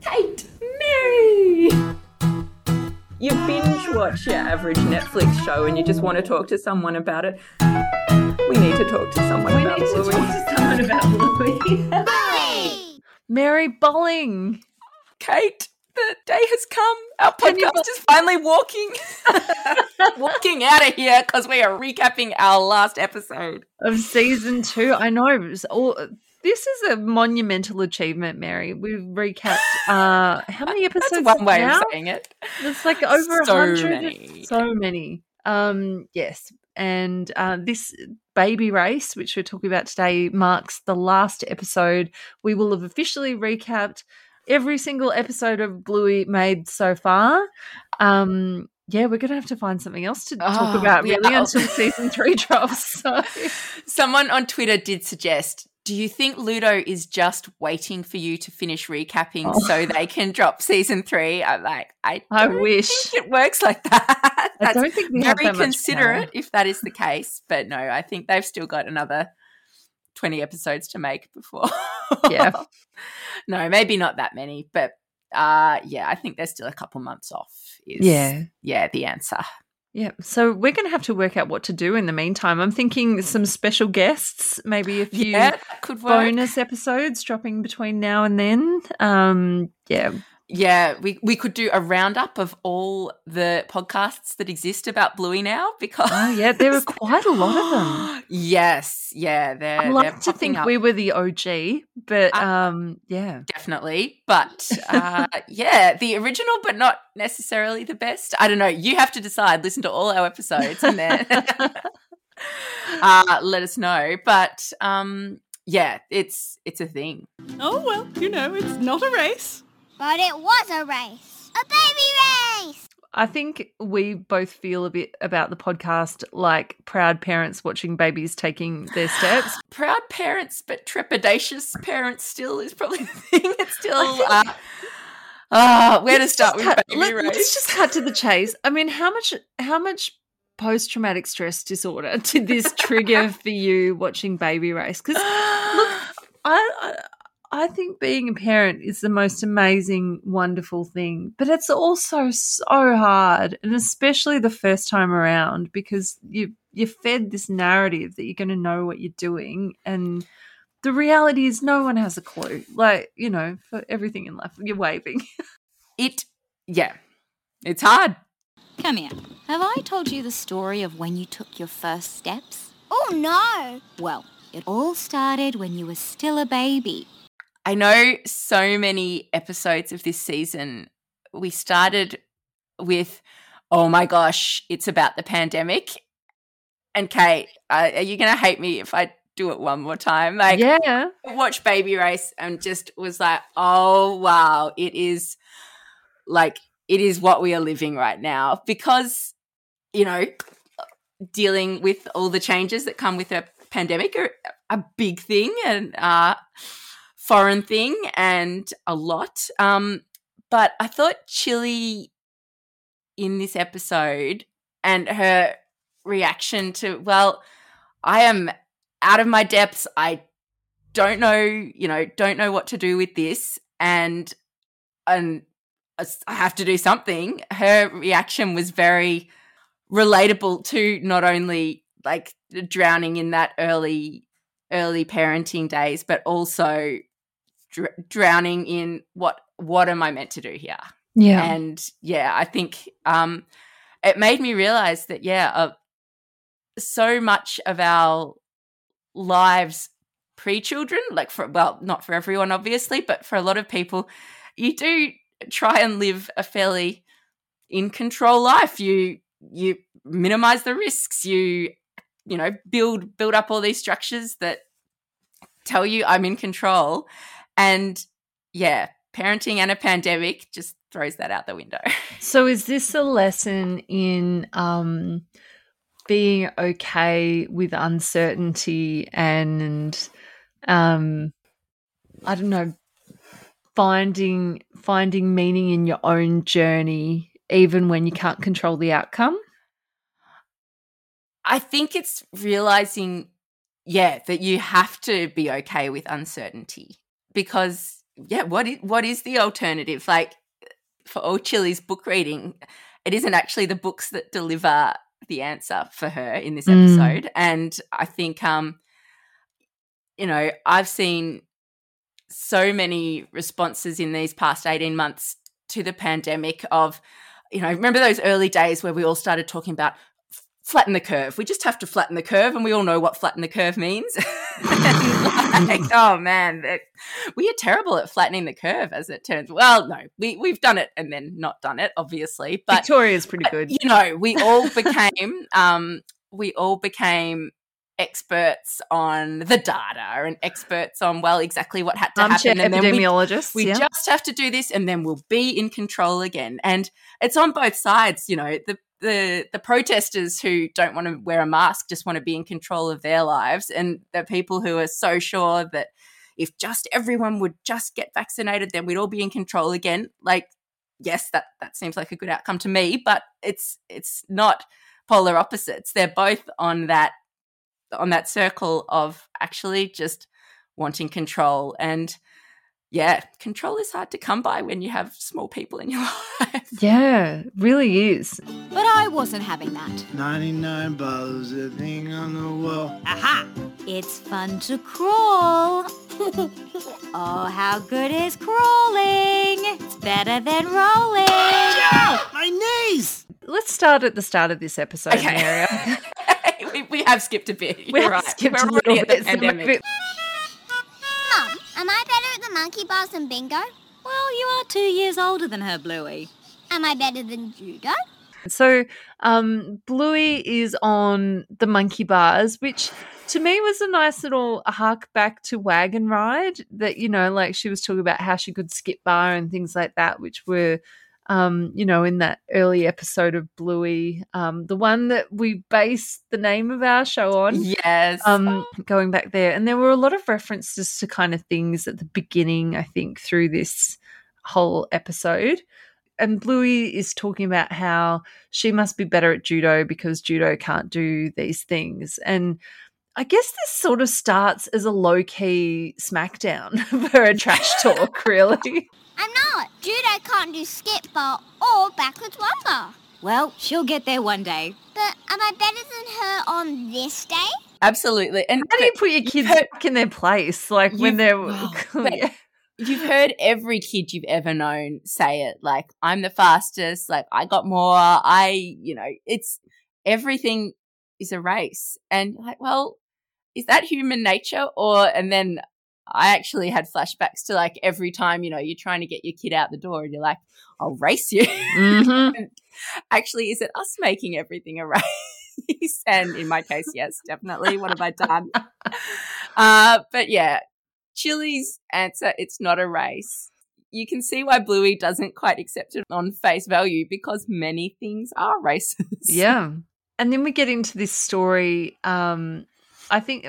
Kate, Mary. You binge watch your average Netflix show and you just want to talk to someone about it. We need to talk to someone about it. We about need to Bluey. talk to someone about Bluey. Mary Bowling. Kate, the day has come. Our Can you podcast is finally walking, walking out of here because we are recapping our last episode. of season two. I know. it was all, this is a monumental achievement, Mary. We've recapped uh how many episodes That's one way now? of saying it. It's like over a So hundred. many. So many. Um, yes. And uh, this baby race, which we're talking about today, marks the last episode. We will have officially recapped every single episode of Bluey made so far. Um, yeah, we're gonna have to find something else to talk Oh, about yeah. really until season three drops. So Someone on Twitter did suggest. Do you think Ludo is just waiting for you to finish recapping Oh. so they can drop season three? I'm like, I, I wish. it works like that. I That's don't think we have very that considerate if that is the case. But no, I think they've still got another 20 episodes to make before. Yeah. no, maybe not that many, but uh yeah, I think they're still a couple months off. Is, Yeah. Yeah, the answer. Yeah, so we're going to have to work out what to do in the meantime. I'm thinking some special guests, maybe a few Yeah, could bonus episodes dropping between now and then. Um, yeah, Yeah, we, we could do a roundup of all the podcasts that exist about Bluey now because oh yeah, there are quite a lot of them. yes, yeah, they're I they're like to popping think up. we were the OG, but Uh, um, yeah, definitely. But uh, yeah, the original, but not necessarily the best. I don't know. You have to decide. Listen to all our episodes and then uh, let us know. But um, yeah, it's it's a thing. Oh, well, you know, it's not a race. But it was a race. A baby race! I think we both feel a bit about the podcast like proud parents watching babies taking their steps. Proud parents, but trepidatious parents still is probably the thing. It's still. I Uh, uh, where to Let's start just with cut- baby let- race? Let's just cut to the chase. I mean, how much how much post traumatic stress disorder did this trigger for you watching Baby Race? Because look, I, I I think being a parent is the most amazing, wonderful thing, but it's also so hard, and especially the first time around because you you're fed this narrative that you're going to know what you're doing and. The reality is, no one has a clue. Like, you know, for everything in life, you're waving. it, yeah, it's hard. Come here. Have I told you the story of when you took your first steps? Oh no! Well, it all started when you were still a baby. I know so many episodes of this season. We started with, oh my gosh, it's about the pandemic. And Kate, uh, are you going to hate me if I do it one more time? Like, yeah. watch Baby Race and just was like, oh wow, it is like it is what we are living right now because you know dealing with all the changes that come with a pandemic are a big thing and uh foreign thing and a lot. Um but i thought chilli in this episode and her reaction to well i am out of my depths. I don't know you know don't know what to do with this. And and i have to do something. Her reaction was very relatable to not only like drowning in that early early parenting days but also dr- drowning in what what am i meant to do here? Yeah. and yeah i think um it made me realize that yeah uh, so much of our lives pre-children like for well not for everyone obviously but for a lot of people you do try and live a fairly in control life. You you minimize the risks. You you know build build up all these structures that tell you i'm in control and yeah parenting and a pandemic just throws that out the window So is this a lesson in um being okay with uncertainty and um I don't know finding finding meaning in your own journey even when you can't control the outcome? I think it's realizing yeah, that you have to be okay with uncertainty because yeah, what is what is the alternative? Like for all Chilli's book reading, it isn't actually the books that deliver the answer for her in this Mm. episode. And I think um you know, I've seen so many responses in these past 18 months to the pandemic of you know, remember those early days where we all started talking about flatten the curve. We just have to flatten the curve, and we all know what flatten the curve means. And, like, oh man, we are terrible at flattening the curve, as it turns. Well, no, we we've done it and then not done it, obviously. But Victoria's pretty good. you know, we all became um, we all became experts on the data and experts on well exactly what had to Armchair happen, and then we epidemiologists. we yeah. just have to do this and then we'll be in control again and it's on both sides you know the the the protesters who don't want to wear a mask just want to be in control of their lives and the people who are so sure that if just everyone would just get vaccinated then we'd all be in control again like yes that that seems like a good outcome to me but it's it's not polar opposites. They're both on that on that circle of actually just wanting control and yeah, control is hard to come by when you have small people in your life. yeah, really is. But I wasn't having that. 99 bottles of thing on the wall. Aha! It's fun to crawl. oh, how good is crawling? It's better than rolling. My knees! Let's start at the start of this episode, Okay. Maria. we, we have skipped a bit. We You're have right. skipped We're a already little at the bit. so pandemic. Maybe- Mum, am I better at the monkey bars than bingo? Well, you are two years older than her, Bluey. Am I better than judo? So, um, Bluey is on the monkey bars, which to me was a nice little hark back to Wagon Ride. That you know, like she was talking about how she could skip bar and things like that, which were, um, you know, in that early episode of Bluey, um, the one that we based the name of our show on. Yes. um, going back there. And there were a lot of references to kind of things at the beginning, I think, through this whole episode. And Bluey is talking about how she must be better at judo because judo can't do these things. And I guess this sort of starts as a low key smackdown for a trash talk, really. I'm not. Judo can't do skip bar or backwards one bar. Well, she'll get there one day. But am I better than her on this day? Absolutely. And How do you put your kids heard- back in their place? Like when they're. oh, Yeah. you've heard every kid you've ever known say it like, I'm the fastest, like, I got more, I, you know, it's everything is a race. And like, well, is that human nature? Or, and then I actually had flashbacks to like every time, you know, you're trying to get your kid out the door and you're like, I'll race you. Mhm. actually, is it us making everything a race? and in my case, yes, definitely. What have I done? uh, but yeah, Chilli's answer, it's not a race. You can see why Bluey doesn't quite accept it on face value because many things are races. Yeah. And then we get into this story. Um, I think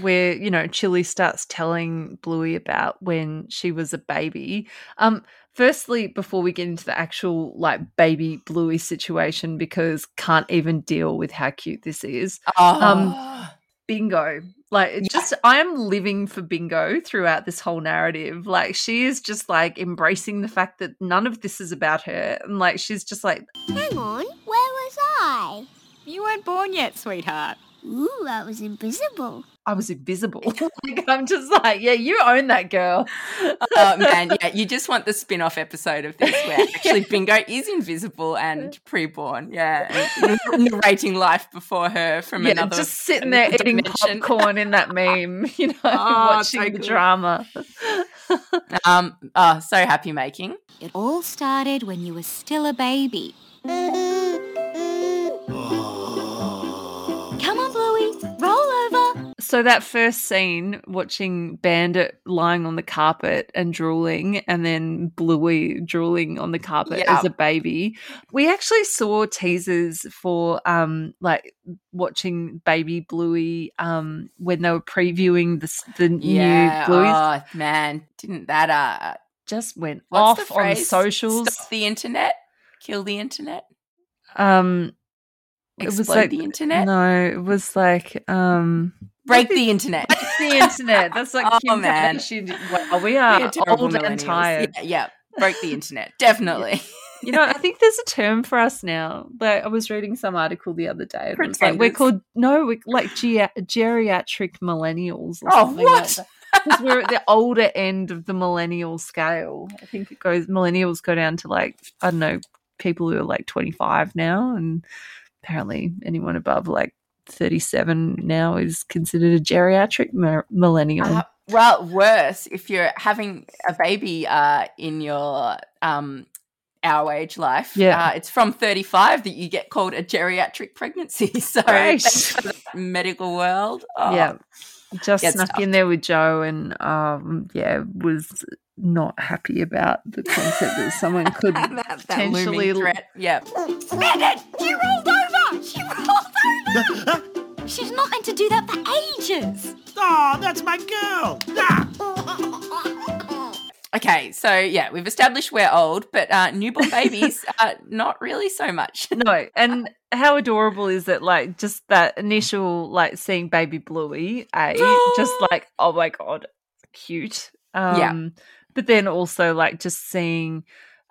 where you know Chilli starts telling Bluey about when she was a baby. Um, firstly, before we get into the actual like baby Bluey situation, because can't even deal with how cute this is. Oh, Bingo, like it just I am living for Bingo throughout this whole narrative. Like she is just like embracing the fact that none of this is about her, and like she's just like Hang on, where was I? You weren't born yet, sweetheart. Ooh, I was invisible. I was invisible. like I'm just like, yeah, you own that girl. oh man, yeah, you just want the spin off episode of this where actually Bingo is invisible and pre-born, yeah, and narrating life before her from yeah, another just sitting there another eating dimension. popcorn in that meme, you know, Oh, watching so the drama. Um, oh, so happy making. It all started when you were still a baby. So that first scene, watching Bandit lying on the carpet and drooling, and then Bluey drooling on the carpet Yeah. as a baby, we actually saw teasers for um like watching baby Bluey um when they were previewing the the Yeah. new Bluey. Oh man, didn't that uh just went what's off on socials. Stop the internet, kill the internet. Um, it was like the internet? No, it was like um Break the internet. the internet. That's like Oh, Kim man. Kardashian. did- Wow, we We are are old and tired. Yeah, yeah, break the internet. Definitely. You know, I think there's a term for us now. Like I was reading some article the other day. And it was like we're called no, we're like ge- geriatric millennials. Or Oh, what? Like that. 'Cause we're at the older end of the millennial scale. I think it goes millennials go down to like I don't know people who are like 25 now, and apparently anyone above like 37 now is considered a geriatric mi- millennial. Uh, well, worse if you're having a baby uh, in your um, our age life. Yeah. uh, it's from 35 that you get called a geriatric pregnancy. So Right. thanks for the medical world. Oh, yeah just gets snuck tough. in there with joe and um yeah was not happy about the concept that someone could that, that potentially looming threat. Yeah. Megan, she rolled over! She's not meant to do that for ages. Oh, that's my girl. Ah. Okay, so yeah, we've established we're old, but uh, newborn babies, uh, not really so much. no and how adorable is it like just that initial like seeing baby bluey a just like oh my god cute um Yeah. but then also like just seeing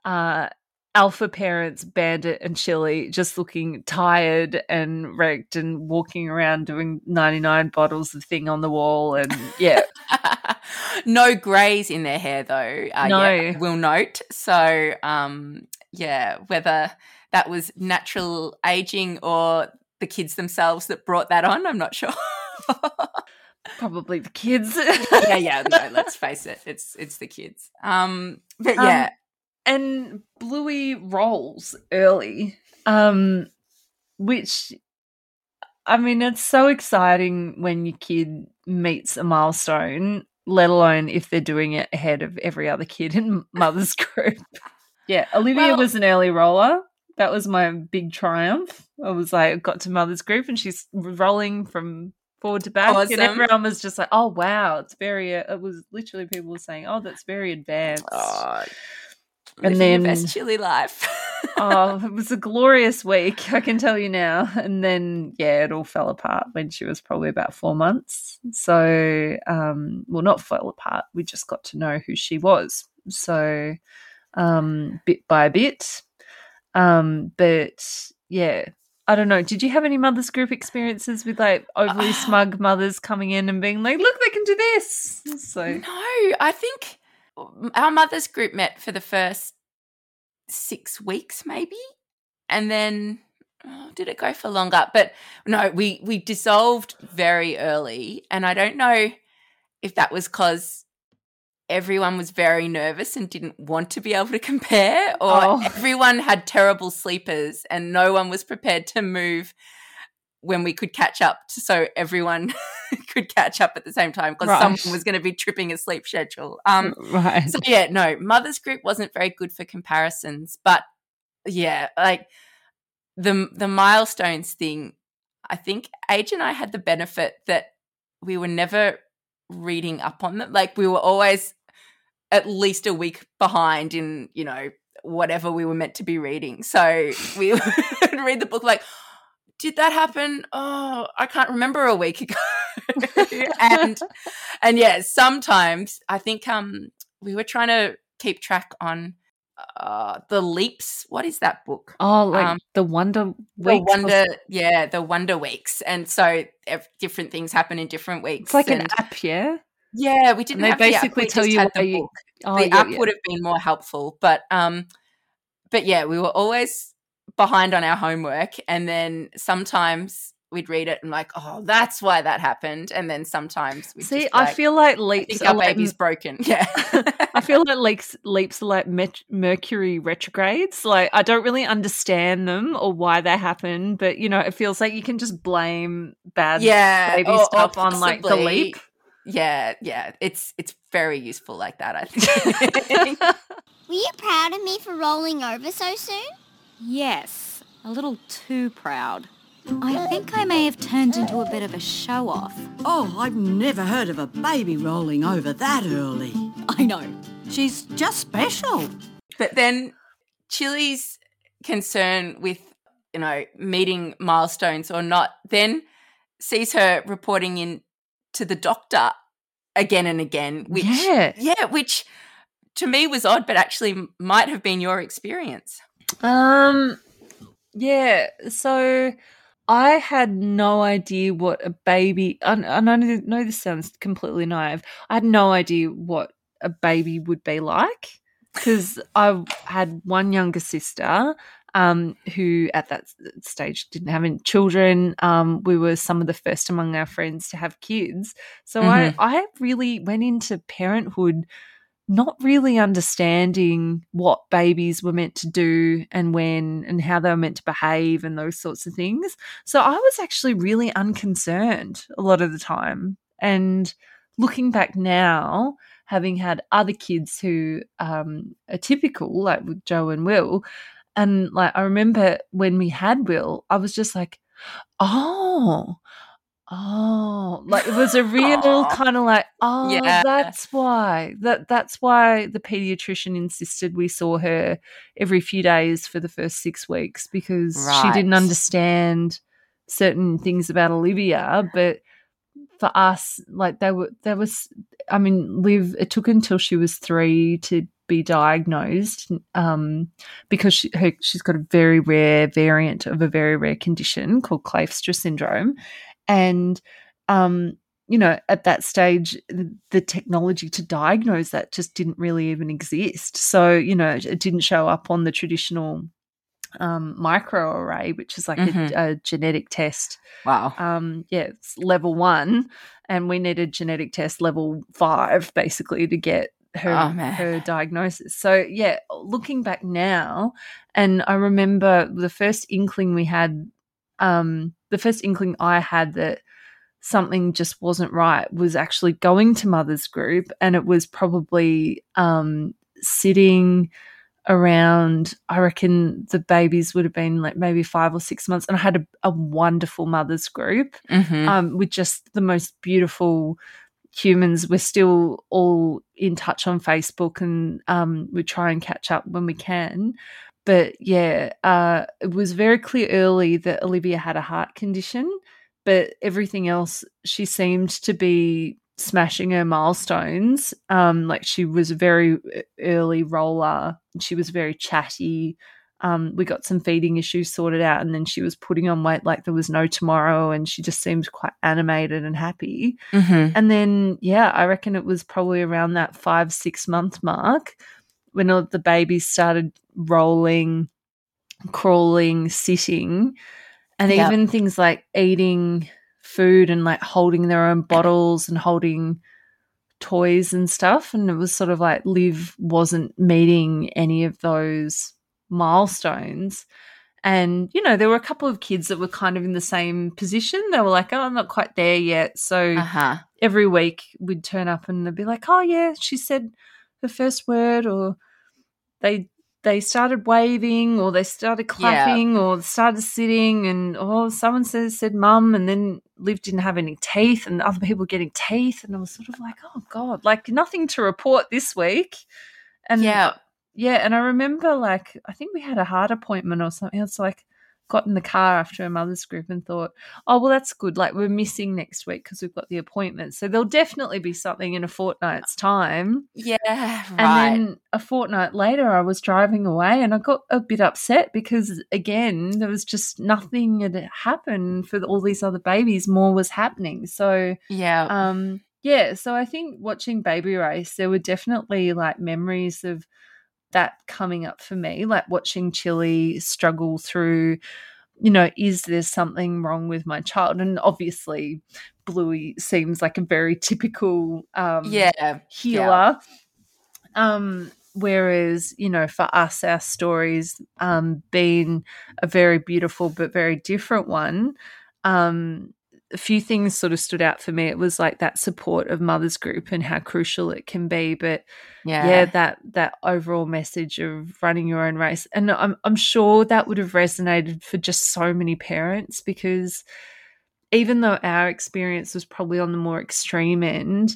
uh alpha parents bandit and chilli just looking tired and wrecked and walking around doing 99 bottles of thing on the wall and yeah no greys in their hair though. Uh, No. yeah, will note. So um, yeah, whether that was natural aging or the kids themselves that brought that on, I'm not sure. probably the kids yeah, yeah. No, let's face it, it's it's the kids. Um, but Um, yeah, and Bluey rolls early, um, which I mean, it's so exciting when your kid meets a milestone, let alone if they're doing it ahead of every other kid in mother's group. Yeah, Olivia Well- was an early roller. That was my big triumph. I was like, got to mother's group and she's rolling from forward to back, and everyone was just like, "Oh wow, it's very." uh, It was literally people were saying, "Oh, that's very advanced." oh, And living your then- best chilli life. oh, it was a glorious week, I can tell you now. And then, yeah, it all fell apart when she was probably about four months. So, um, well, not fell apart. We just got to know who she was. So, um, bit by bit. Um, but yeah, I don't know. Did you have any mothers group experiences with like overly smug mothers coming in and being like, look, they can do this? So, No, I think our mother's group met for the first six weeks, maybe, and then oh, did it go for longer? But no, we we dissolved very early, and I don't know if that was because everyone was very nervous and didn't want to be able to compare, or Oh. everyone had terrible sleepers and no one was prepared to move when we could catch up so everyone could catch up at the same time because Right. someone was going to be tripping a sleep schedule. Um, right. so yeah, no, mother's group wasn't very good for comparisons, but yeah, like the the milestones thing. I think Age and I had the benefit that we were never reading up on them. Like we were always at least a week behind in you know whatever we were meant to be reading. So we would read the book like. Did that happen? Oh, I can't remember a week ago. and and yeah, sometimes I think um we were trying to keep track on uh the leaps. What is that book? Oh, like Um, the Wonder The Weeks. or wonder, yeah, the wonder weeks, and so ev- different things happen in different weeks. It's like an app, yeah. yeah, we didn't they have the app, basically we tell you the you- book. Oh, the yeah, app yeah. would have been more helpful, but um, but yeah, we were always behind on our homework, and then sometimes we'd read it and like, oh, that's why that happened, and then sometimes we See, I feel like I leaps think our like baby's broken. Yeah, I feel like leaps leaps are like met- Mercury retrogrades. Like I don't really understand them or why they happen, but you know, it feels like you can just blame bad yeah, baby or- or stuff on like the possibly- leap. Yeah, yeah, it's it's very useful like that. I think. Were you proud of me for rolling over so soon? Yes, a little too proud. I think I may have turned into a bit of a show off. Oh, I've never heard of a baby rolling over that early. I know. She's just special. But then Chilli's concern with you know, meeting milestones or not, then sees her reporting in to the doctor again and again, which Yeah. yeah, which to me was odd, but actually might have been your experience. Um, yeah. So I had no idea what a baby. And and I know know this sounds completely naive. I had no idea what a baby would be like because I had one younger sister. Um, who at that stage didn't have any children. Um, we were some of the first among our friends to have kids. So I, I really went into parenthood not really understanding what babies were meant to do and when and how they were meant to behave and those sorts of things. So I was actually really unconcerned a lot of the time. And looking back now, having had other kids who um, are typical, like with Joe and Will, and like I remember when we had Will, I was just like, oh, Oh, like it was a real kind of like, oh, Yeah. that's why that that's why the pediatrician insisted we saw her every few days for the first six weeks because she didn't understand certain things about Olivia, but for us, like they were, there was, I mean, Liv. It took until she was three to be diagnosed, um, because she, her, she's got a very rare variant of a very rare condition called Kleefstra syndrome, and um, you know, at that stage, the, technology to diagnose that just didn't really even exist. So, you know, it didn't show up on the traditional um, microarray, which is like Mhm. a, a genetic test Wow. um yeah it's level one and we needed genetic test level five basically to get her Oh, her diagnosis so yeah looking back now and i remember the first inkling we had um the first inkling i had that something just wasn't right was actually going to mother's group and it was probably um sitting around i reckon the babies would have been like maybe five or six months and i had a, a wonderful mother's group. Mhm. um, with just the most beautiful humans. We're still all in touch on facebook and um, we try and catch up when we can but yeah uh, it was very clear early that olivia had a heart condition but everything else she seemed to be smashing her milestones um like she was a very early roller she was very chatty um we got some feeding issues sorted out and then she was putting on weight like there was no tomorrow and she just seemed quite animated and happy Mhm. and then yeah i reckon it was probably around that five six month mark when all the babies started rolling crawling sitting and Yep. even things like eating food and like holding their own bottles and holding toys and stuff and it was sort of like liv wasn't meeting any of those milestones and you know there were a couple of kids that were kind of in the same position they were like oh i'm not quite there yet so Uh-huh. every week we'd turn up and they'd be like, "Oh yeah, she said her first word," or they they started waving, or they started clapping, or started sitting, and oh, someone says said mum, and then Liv didn't have any teeth, and other people getting teeth, and I was sort of like, "Oh god, like nothing to report this week," and yeah. yeah, and I remember like I think we had a heart appointment or something. It's like got in the car after her mother's group and thought, oh well, that's good. Like we're missing next week because we've got the appointment, so there'll definitely be something in a fortnight's time. Yeah. Right. And then a fortnight later, I was driving away and I got a bit upset because again, there was just nothing had happened for all these other babies. More was happening, so yeah. um yeah so i think watching baby race there were definitely like memories of that coming up for me like watching chilli struggle through you know is there something wrong with my child and obviously bluey seems like a very typical um yeah. heeler. Um, whereas, you know, for us, our stories um, being a very beautiful but very different one, um, a few things sort of stood out for me. It was like that support of mothers group and how crucial it can be. But Yeah. yeah, that that overall message of running your own race, and I'm I'm sure that would have resonated for just so many parents because even though our experience was probably on the more extreme end,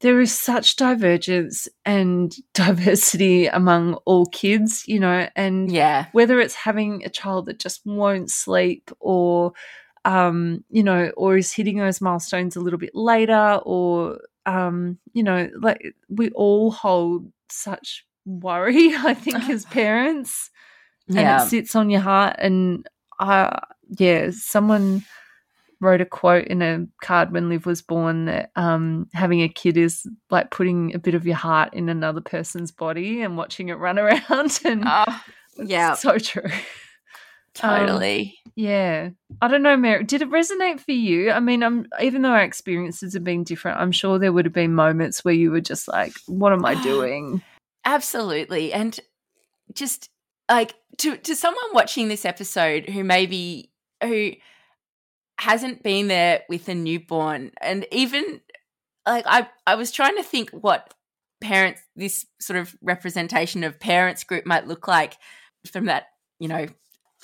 there is such divergence and diversity among all kids, you know, and Yeah. whether it's having a child that just won't sleep or um you know or is hitting those milestones a little bit later or um you know like we all hold such worry i think as parents and Yeah. it sits on your heart and uh yeah someone wrote a quote in a card when liv was born that um having a kid is like putting a bit of your heart in another person's body and watching it run around and it's yeah. so true Um, totally. yeah. I don't know, Mary. Did it resonate for you? I mean, I'm even though our experiences have been different, I'm sure there would have been moments where you were just like, "What am I doing?" Absolutely. And just like to to someone watching this episode who maybe who hasn't been there with a newborn and even like I I was trying to think what parents this sort of representation of parents group might look like from that, you know,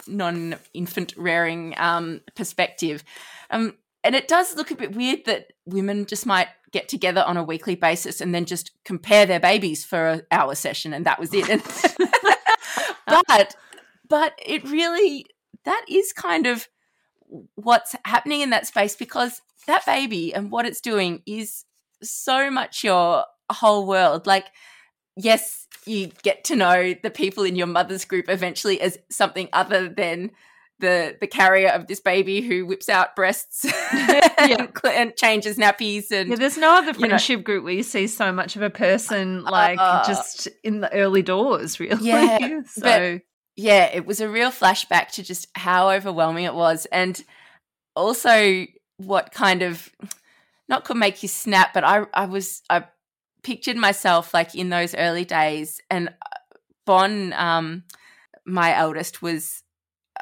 non-infant rearing um perspective. Um and it does look a bit weird that women just might get together on a weekly basis and then just compare their babies for an hour session and that was it. But but it really that is kind of what's happening in that space because that baby and what it's doing is so much your whole world. Like, yes, you get to know the people in your mother's group eventually as something other than the the carrier of this baby who whips out breasts and, and changes nappies and Yeah, there's no other you know- friendship group where you see so much of a person like Uh, just in the early doors, really. Yeah, so yeah, it was a real flashback to just how overwhelming it was, and also what kind of not could make you snap, but I I was I pictured myself like in those early days, and uh, Bon, um, my eldest, was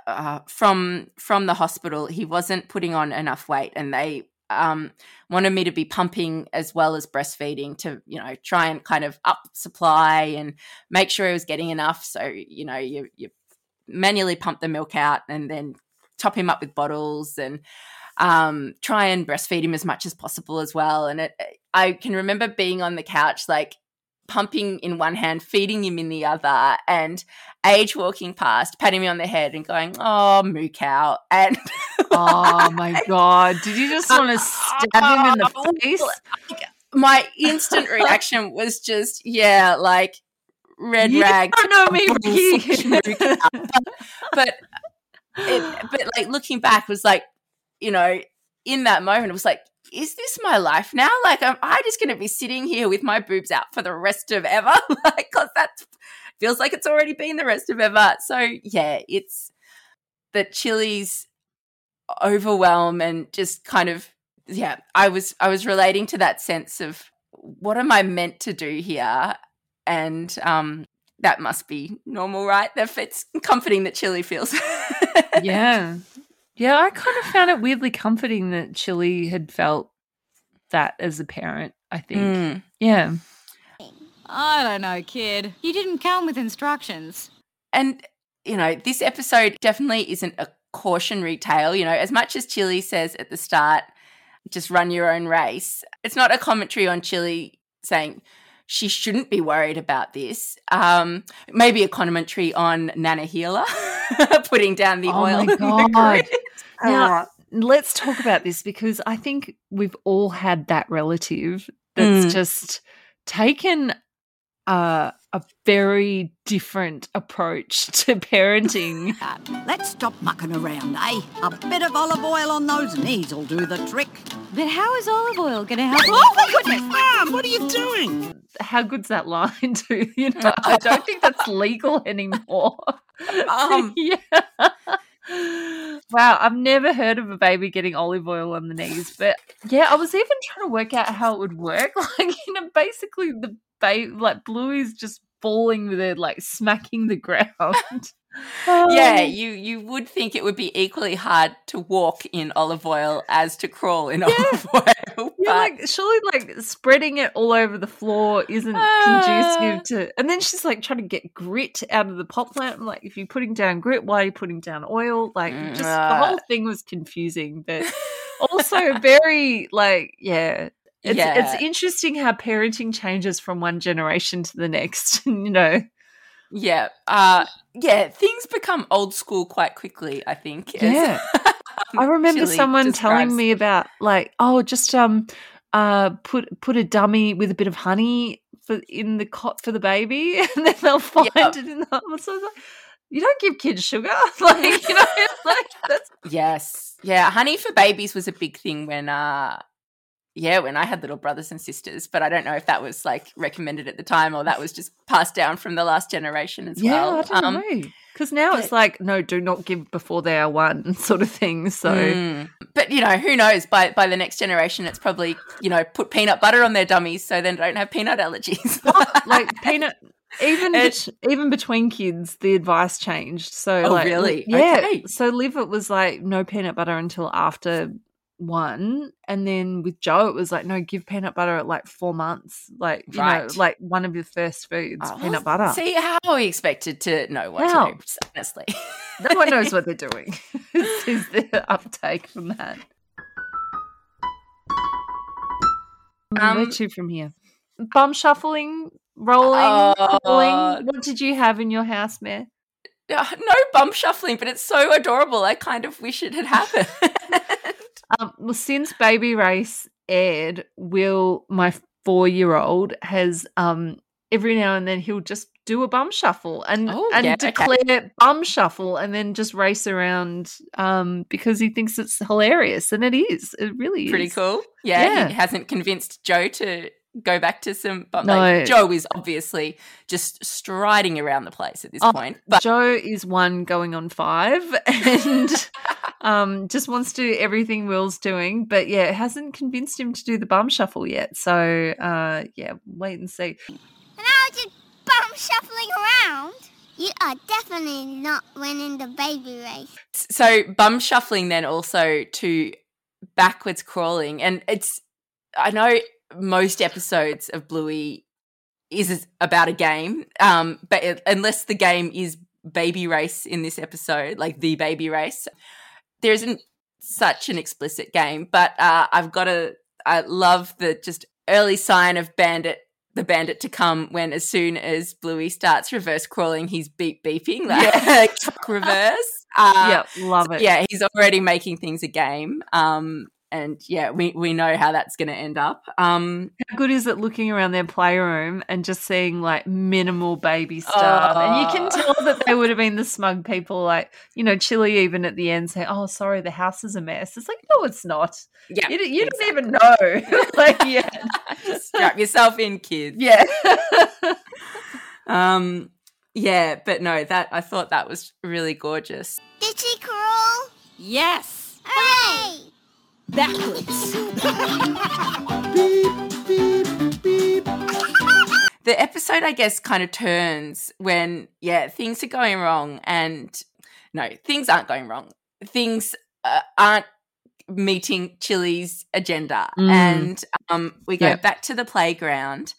uh, from from the hospital. He wasn't putting on enough weight, and they um, wanted me to be pumping as well as breastfeeding to you know try and kind of up supply and make sure he was getting enough. So you know you you manually pump the milk out and then top him up with bottles and um, try and breastfeed him as much as possible as well. And it, I can remember being on the couch like pumping in one hand, feeding him in the other, and Age walking past, patting me on the head and going, "Oh, moo cow," and Oh my god! Did you just want to stab him in the face? my instant reaction was just, yeah, like red You rag. don't know me, Ricky. moo but it, but like looking back was like, you know, in that moment, it was like, is this my life now? Like, am I just going to be sitting here with my boobs out for the rest of ever? like, because that feels like it's already been the rest of ever. So yeah, it's the chilies overwhelm and just kind of yeah. I was I was relating to that sense of what am I meant to do here, and um, that must be normal, right? That it's comforting that Chilli feels. yeah. Yeah, I kind of found it weirdly comforting that Chilli had felt that as a parent, I think. Mm. Yeah. I don't know, kid. You didn't come with instructions. And, you know, this episode definitely isn't a cautionary tale. You know, as much as Chilli says at the start, just run your own race, it's not a commentary on Chilli saying she shouldn't be worried about this. Um, maybe a commentary on Nana Heeler putting down the Oh oil. my God. grid. Now, let's talk about this because I think we've all had that relative that's Mm. just taken a, a very different approach to parenting. Uh, let's stop mucking around, eh? A bit of olive oil on those knees will do the trick. But how is olive oil going to help? Oh, my goodness! Mum, what are you doing? How good's that line to you know? I don't think that's legal anymore. Um. yeah. Wow, I've never heard of a baby getting olive oil on the knees, but yeah, I was even trying to work out how it would work. Like, you know, basically the baby, like Bluey's just falling with it, like smacking the ground. Yeah, Um, you you would think it would be equally hard to walk in olive oil as to crawl in olive oil. Yeah, but- like surely like spreading it all over the floor isn't Ah. conducive to and then she's like trying to get grit out of the pot plant. I'm like, if you're putting down grit, why are you putting down oil? Like Mm, just ah. the whole thing was confusing, but also very like, yeah. It's Yeah. it's interesting how parenting changes from one generation to the next. you know, Yeah. Uh yeah, things become old school quite quickly, I think. Yeah. I remember someone telling me about like, oh, just um, uh, put put a dummy with a bit of honey for in the cot for the baby, and then they'll find Yep. it in the. So I was like, you don't give kids sugar, like you know, like that's Yes. Yeah, honey for babies was a big thing when uh yeah, when I had little brothers and sisters, but I don't know if that was like recommended at the time or that was just passed down from the last generation as yeah, well. I don't Um, know. Because now it's like, no, do not give before they are one, sort of thing. So Mm. But you know, who knows? By by the next generation, it's probably you know put peanut butter on their dummies so they don't have peanut allergies. like peanut. Even bet- even between kids, the advice changed. So, Oh, like, really? Yeah. Okay. So, Liv, it was like no peanut butter until after one, and then with Joe, it was like no, give peanut butter at like four months. Like you know, like one of your first foods, Oh, peanut butter. See how are we expected to know what How? to do? Honestly, no one knows what they're doing. this is the uptake from that. Um, Where to from here? Bum shuffling, rolling, Oh. calling. What did you have in your house, Mare? Uh, no bum shuffling, but it's so adorable. I kind of wish it had happened. Um, well, since Baby Race aired, Will, my four year old, has um every now and then he'll just do a bum shuffle and Oh, and yeah, okay. declare bum shuffle and then just race around um because he thinks it's hilarious and it is. It really is. Pretty is. cool. Yeah, Yeah. he hasn't convinced Joe to go back to some. But No. like, Joe is obviously just striding around the place at this Oh, point. But Joe is one going on five and um just wants to do everything Will's doing, but yeah, it hasn't convinced him to do the bum shuffle yet. So uh yeah, wait and see. And I was just bum shuffling around. You are definitely not winning the baby race. so bum shuffling then also to backwards crawling and it's i know most episodes of bluey is about a game um but it, unless the game is baby race in this episode like the baby race there isn't such an explicit game but uh i've got to i love the just early sign of bandit the bandit to come when as soon as bluey starts reverse crawling he's beep beeping like truck reverse uh, yeah, love it. yeah, he's already making things a game. Um, and yeah, we, we know how that's going to end up. Um, How good is it looking around their playroom and just seeing like minimal baby stuff? And you can tell that they would have been the smug people, like, you know, Chili even at the end saying, Oh, sorry, the house is a mess. It's like, no, it's not. yeah, You, d- you don't even know. like, yeah. just strap yourself in, kids. Yeah. Um, yeah, but no, that I thought that was really gorgeous. Did she crawl? Yes. Hooray! Backwards. The episode, I guess, kind of turns when yeah things are going wrong, and no, things aren't going wrong. Things uh, aren't meeting Chilli's agenda, Mm. and um, we go Yeah. back to the playground,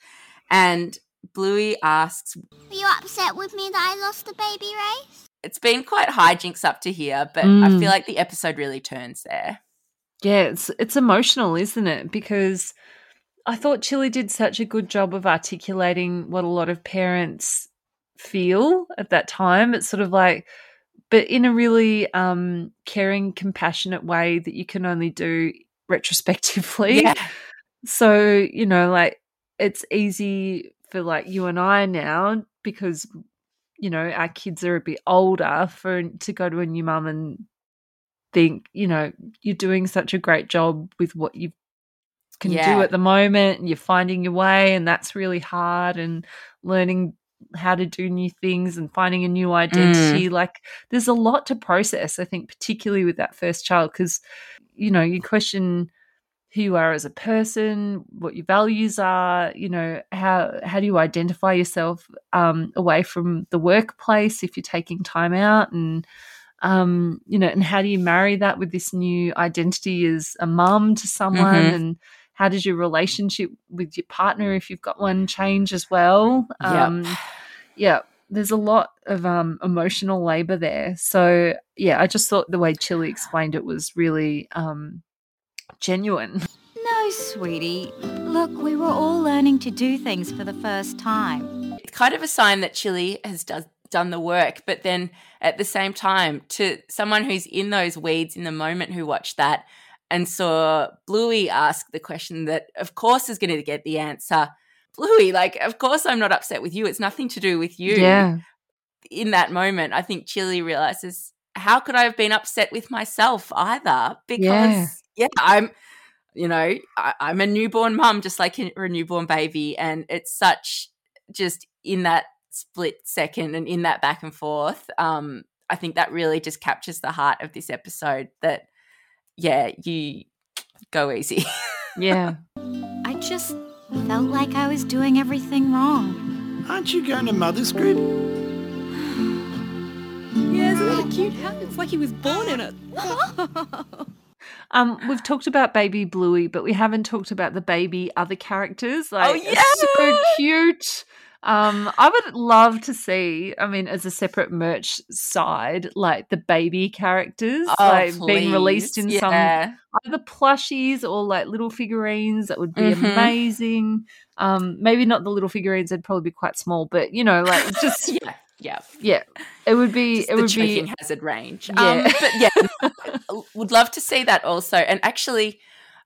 and Bluey asks, Were you upset with me that I lost the baby race? "It's been quite hijinks up to here, but I Mm. feel like the episode really turns there." Yeah, it's it's emotional, isn't it? Because I thought Chilli did such a good job of articulating what a lot of parents feel at that time. It's sort of like but in a really um caring, compassionate way that you can only do retrospectively. Yeah, So, you know, like it's easy for like you and I now because you know, our kids are a bit older for to go to a new mum and think, you know, you're doing such a great job with what you can Yeah. do at the moment and you're finding your way and that's really hard and learning how to do new things and finding a new identity like there's a lot to process i think particularly with that first child because you know you question who you are as a person what your values are you know how how do you identify yourself um, away from the workplace if you're taking time out and um, you know and how do you marry that with this new identity as a mum to someone Mhm. and how does your relationship with your partner if you've got one change as well Yep. um, yeah there's a lot of um, emotional labor there so yeah i just thought the way chilli explained it was really um, genuine No, No, sweetie. Look, we were all learning to do things for the first time. It's kind of a sign that Chilli has does, done the work, but then at the same time, to someone who's in those weeds in the moment who watched that and saw Bluey ask the question that, of course, is going to get the answer. Bluey, like, of course, I'm not upset with you. It's nothing to do with you. Yeah. In that moment, I think Chilli realizes, how could I have been upset with myself either? Because, Yeah. yeah, I'm, you know, I, I'm a newborn mum, just like a newborn baby. And it's such just in that split second and in that back and forth. Um, I think that really just captures the heart of this episode that, yeah, you go easy. Yeah. I just felt like I was doing everything wrong. Aren't you going to mother's group? Yeah, isn't that a cute hat? It's like he was born in it. Um, we've talked about baby Bluey, but we haven't talked about the baby other characters. Like, oh yeah! so cute. Um, I would love to see. I mean, as a separate merch side, like the baby characters, Oh, like being released in please. some Yeah. either plushies or like little figurines. That would be Mhm. amazing. Um, maybe not the little figurines; they'd probably be quite small. But you know, like just yeah, yeah. yeah, it would be. Just it would be. hazard range. Yeah. Um, but yeah, would love to see that also. And actually,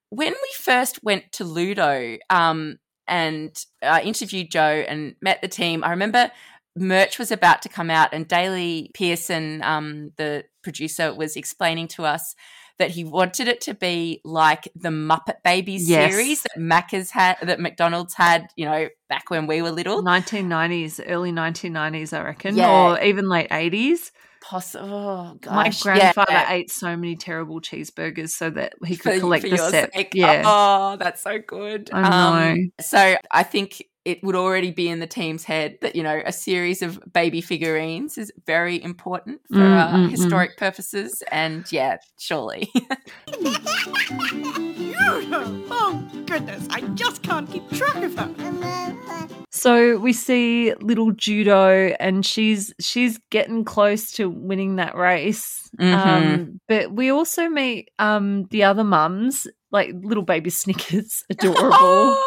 when we first went to Ludo um, and uh, interviewed Joe and met the team, I remember merch was about to come out, and Daley Pearson, um, the producer, was explaining to us that he wanted it to be like the Muppet Babies Yes. series that Macca's had, that McDonald's had, you know, back when we were little. 1990s, early 1990s, I reckon, Yeah. or even late 80s. Possible. Oh. My yeah. grandfather ate so many terrible cheeseburgers so that he could for, collect for the set. sake. Yeah, Oh, that's so good. I know. Um, so I think it would already be in the team's head that, you know, a series of baby figurines is very important for Mm, uh, mm, mm. historic purposes. And yeah, surely. oh, goodness. I just can't keep track of her. So we see little judo, and she's she's getting close to winning that race. Mhm. Um, but we also meet um the other mums, like little baby Snickers, adorable.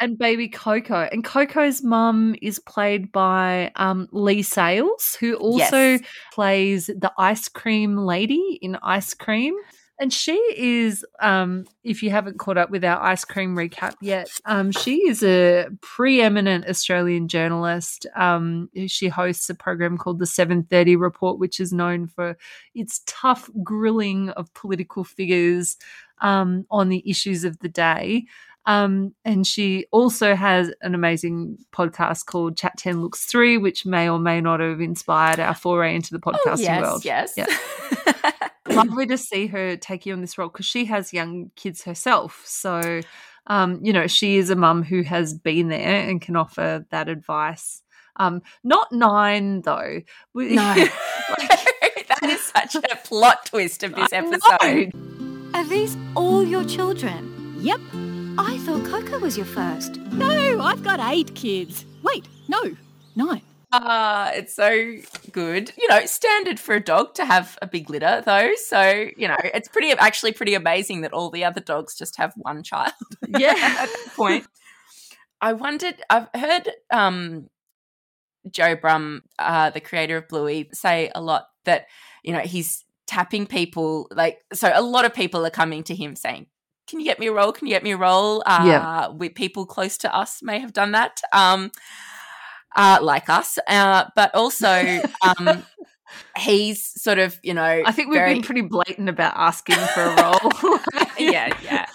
and baby Coco. And Coco's mum is played by um, Leigh Sales, who also Yes. plays the ice cream lady in Ice Cream. And she is, um, if you haven't caught up with our ice cream recap yet, um, she is a preeminent Australian journalist. Um, she hosts a program called the 730 Report, which is known for its tough grilling of political figures um, on the issues of the day. Um, and she also has an amazing podcast called Chat 10 Looks 3, which may or may not have inspired our foray into the Oh, podcasting yes, world. yes. Yeah. Lovely to see her taking on this role because she has young kids herself. So, um, you know, she is a mum who has been there and can offer that advice. Um, not nine, though. We- no. that is such a plot twist of this I know. episode. Are these all your children? Yep. I thought Coco was your first. No, I've got eight kids. Wait, no, nine. Ah, it's so good. You know, standard for a dog to have a big litter, though. So you know, it's pretty actually pretty amazing that all the other dogs just have one child. Yeah. at that point. I wondered. I've heard um, Joe Brumm, uh, the creator of Bluey, say a lot that you know he's tapping people. Like, so a lot of people are coming to him saying. Can you get me a role? Can you get me a role? Uh, Yeah. with people close to us may have done that. Um, uh, like us, uh, but also um, he's sort of, you know, I think we've very- been pretty blatant about asking for a role. yeah, yeah,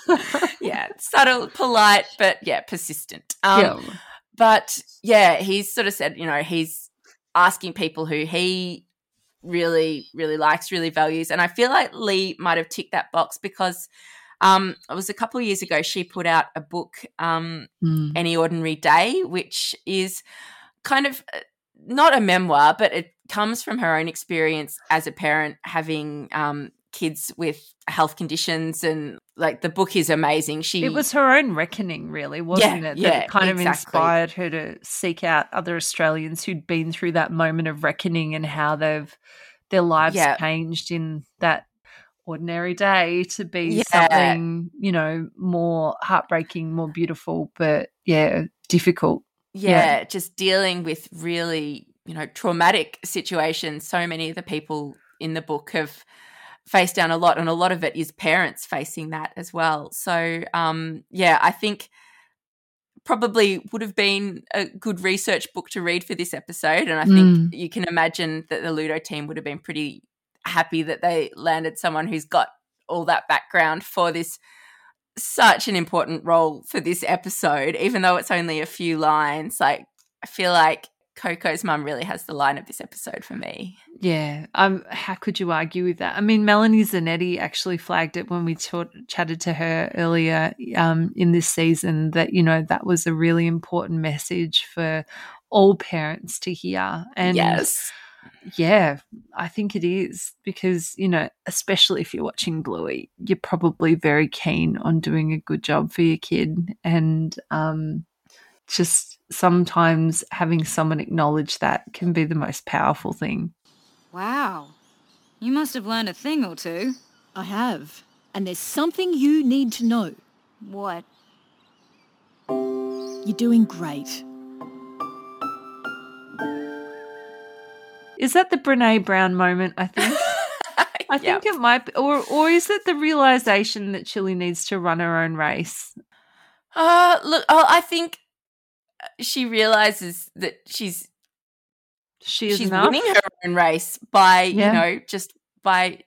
yeah, subtle, polite, but yeah, persistent. Um, yeah. But yeah, he's sort of said, you know, he's asking people who he really, really likes, really values, and I feel like Leigh might have ticked that box because um, it was a couple of years ago she put out a book, um, Mm. Any Ordinary Day, which is kind of uh, not a memoir, but it comes from her own experience as a parent having um, kids with health conditions and like the book is amazing. She It was her own reckoning, really, wasn't Yeah, it? yeah, that kind of exactly. inspired her to seek out other Australians who'd been through that moment of reckoning and how they've their lives Yeah. changed in that ordinary day to be Yeah. something, you know, more heartbreaking, more beautiful, but yeah, difficult. Yeah, Yeah. just dealing with really, you know, traumatic situations. So many of the people in the book have faced down a lot, and a lot of it is parents facing that as well. So, um, yeah, I think probably would have been a good research book to read for this episode. And I think you can imagine that the Ludo team would have been pretty happy that they landed someone who's got all that background for this such an important role for this episode, even though it's only a few lines. Like, I feel like Coco's mum really has the line of this episode for me. Yeah, um, how could you argue with that? I mean, Melanie Zanetti actually flagged it when we taught, chatted to her earlier um, in this season that you know that was a really important message for all parents to hear. And yes. Yeah, I think it is because you know, especially if you're watching Bluey, you're probably very keen on doing a good job for your kid, and um, just sometimes having someone acknowledge that can be the most powerful thing. Wow. You must have learned a thing or two. I have. And there's something you need to know. What? You're doing great. Is that the Brene Brown moment? I think. I Yeah. think it might, be, or or is it the realization that Chilli needs to run her own race? Uh, look, oh, I think she realizes that she's She is she's enough. winning her own race by Yeah. you know just by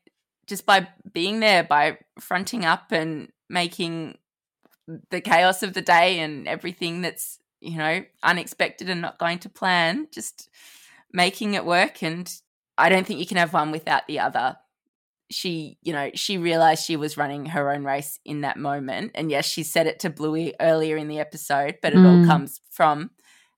just by being there by fronting up and making the chaos of the day and everything that's you know unexpected and not going to plan just making it work and i don't think you can have one without the other she you know she realized she was running her own race in that moment and yes she said it to bluey earlier in the episode but it all Mm. comes from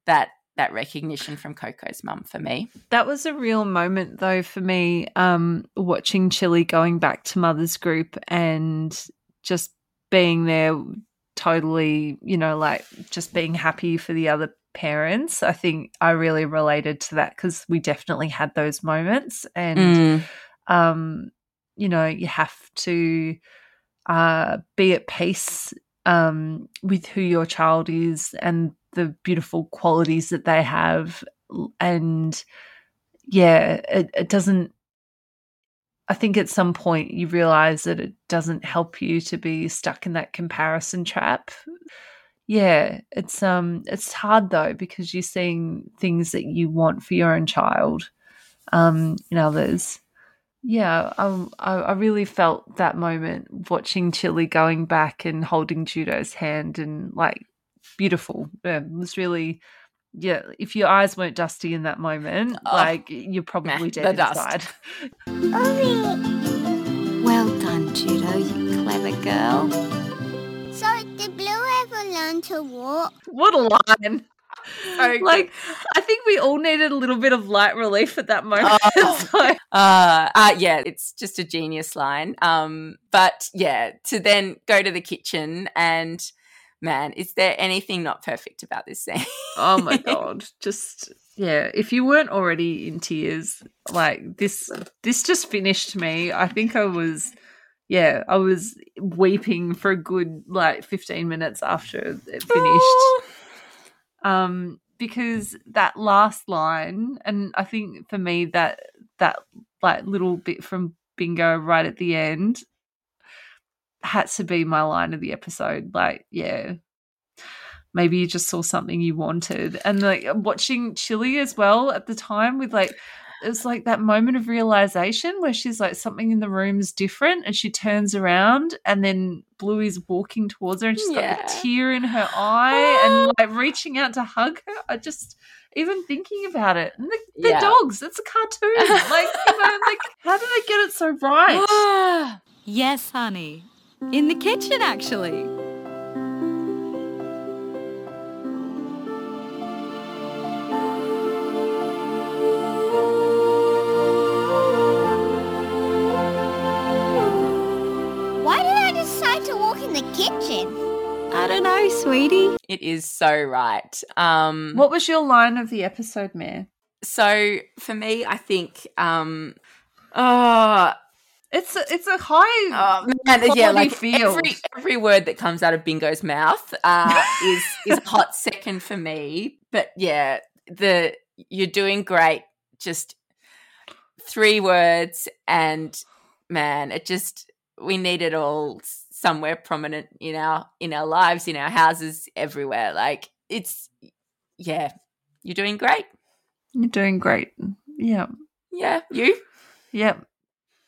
that that recognition from coco's mum for me That was a real moment, though, for me. Um, watching Chilli going back to Mother's Group and just being there, totally, you know, like just being happy for the other parents. I think I really related to that because we definitely had those moments, and Mm. um, you know, you have to uh, be at peace um, with who your child is and the beautiful qualities that they have. And yeah, it, it doesn't. I think at some point you realize that it doesn't help you to be stuck in that comparison trap. Yeah, it's um it's hard though because you're seeing things that you want for your own child um in others. Yeah, I, I really felt that moment watching Chilli going back and holding Judo's hand and like beautiful. Yeah, it was really, yeah. If your eyes weren't dusty in that moment, Oh, like you're probably the dead dust. inside. Well done, Judo, you clever girl. So, did Blue ever learn to walk? What a line! So Like, I think we all needed a little bit of light relief at that moment. Oh. So- Uh, uh, yeah, it's just a genius line. Um, but yeah, to then go to the kitchen and man, is there anything not perfect about this scene? Oh my god. Just yeah, if you weren't already in tears, like this this just finished me. I think I was yeah, I was weeping for a good like 15 minutes after it finished. um because that last line and I think for me that that like little bit from bingo right at the end had to be my line of the episode. Like, yeah, maybe you just saw something you wanted and like watching chilli as well at the time with like it was like that moment of realization where she's like something in the room is different and she turns around and then bluey's walking towards her and she's got a tear in her eye and like reaching out to hug her i just even thinking about it and the, the Yeah. dogs it's a cartoon like you know like how did they get it so right Yes, honey. In the kitchen, actually. Why did I decide to walk in the kitchen? I don't know, sweetie. it is so right. Um, what was your line of the episode Mare? so for me, I think, um, oh, It's a, it's a high. Man, yeah, like field. every every word that comes out of Bingo's mouth uh, is is a hot second for me. But yeah, the you're doing great. Just three words, and man, it just we need it all somewhere prominent in our in our lives, in our houses, everywhere. Like it's yeah, you're doing great. You're doing great. Yeah. Yeah, you. Yep.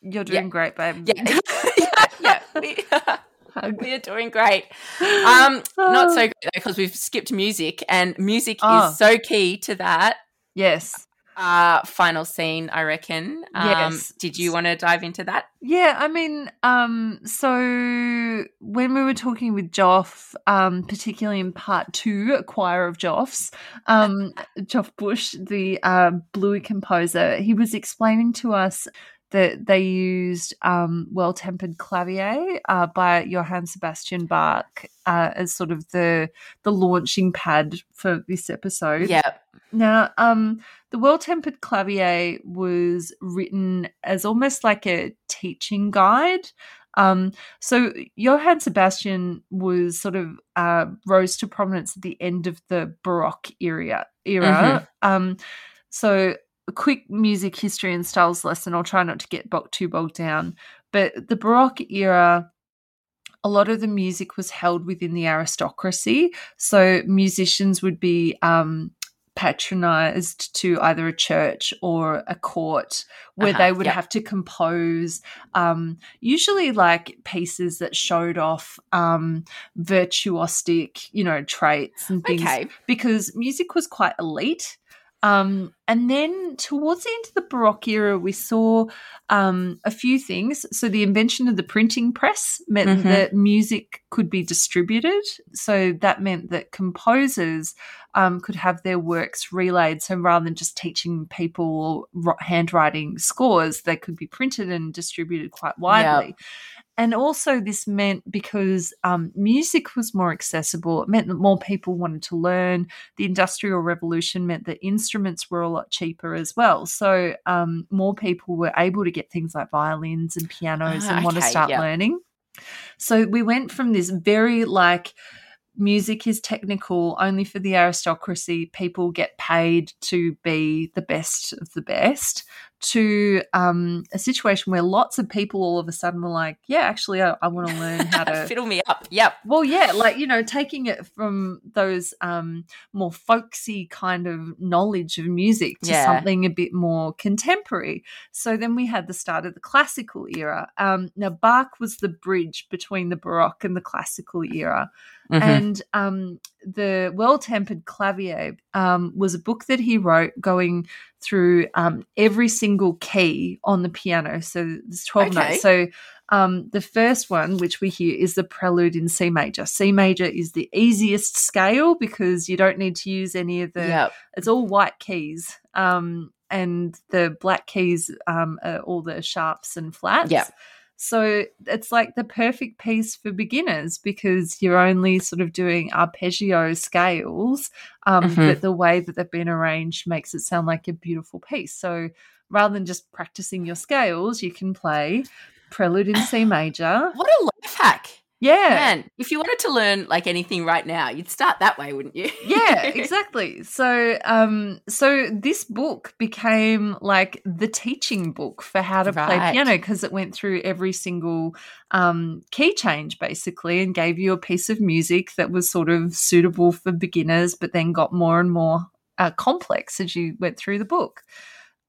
You're doing great, babe. Yeah, yeah, yeah. We, we are doing great. Um, not so great because we've skipped music, and music Oh. is so key to that Yes. uh, final scene. I reckon. Um, Yes. Did you want to dive into that? Yeah, I mean, um, so when we were talking with Joff, um, particularly in part two, choir of Joffs, um, Joff Bush, the uh, Bluey composer, he was explaining to us that they used um, Well Tempered Clavier uh, by Johann Sebastian Bach uh, as sort of the the launching pad for this episode. Yeah. Now, um, the Well Tempered Clavier was written as almost like a teaching guide. Um, so Johann Sebastian was sort of uh, rose to prominence at the end of the Baroque era. Era. Um, so a quick music history and styles lesson. I'll try not to get bo- too bogged down, but the Baroque era. A lot of the music was held within the aristocracy, so musicians would be um, patronized to either a church or a court where Uh-huh, they would yep. have to compose um, usually like pieces that showed off um, virtuosic you know traits and things Okay. because music was quite elite um, and then towards the end of the Baroque era, we saw um, a few things. So the invention of the printing press meant Mhm. that music could be distributed. So that meant that composers um, could have their works relayed. So rather than just teaching people handwriting scores, they could be printed and distributed quite widely. And also, this meant because um, music was more accessible, it meant that more people wanted to learn. The Industrial Revolution meant that instruments were a lot cheaper as well. So, um, more people were able to get things like violins and pianos Ah, and want to start yep. learning. So, we went from this very like, music is technical only for the aristocracy people get paid to be the best of the best to um, a situation where lots of people all of a sudden were like yeah actually i, I want to learn how to Fiddle me up. Yep. well, yeah, like you know, taking it from those um, more folksy kind of knowledge of music to Yeah. something a bit more contemporary. So then we had the start of the classical era. Um, now Bach was the bridge between the Baroque and the classical era, Mhm. and um, the Well Tempered Clavier um, was a book that he wrote going through um, every single key on the piano. So there's 12 Okay. notes. So um, the first one, which we hear, is the prelude in C major. C major is the easiest scale because you don't need to use any of the, Yep. it's all white keys. Um, and the black keys um, are all the sharps and flats. Yep. So it's like the perfect piece for beginners because you're only sort of doing arpeggio scales, um, Mhm. but the way that they've been arranged makes it sound like a beautiful piece. So rather than just practicing your scales, you can play Prelude in C major. What a life hack. Yeah. Man, if you wanted to learn like anything right now, you'd start that way, wouldn't you? yeah exactly so um so this book became like the teaching book for how to play piano because it went through every single um key change basically and gave you a piece of music that was sort of suitable for beginners but then got more and more uh, complex as you went through the book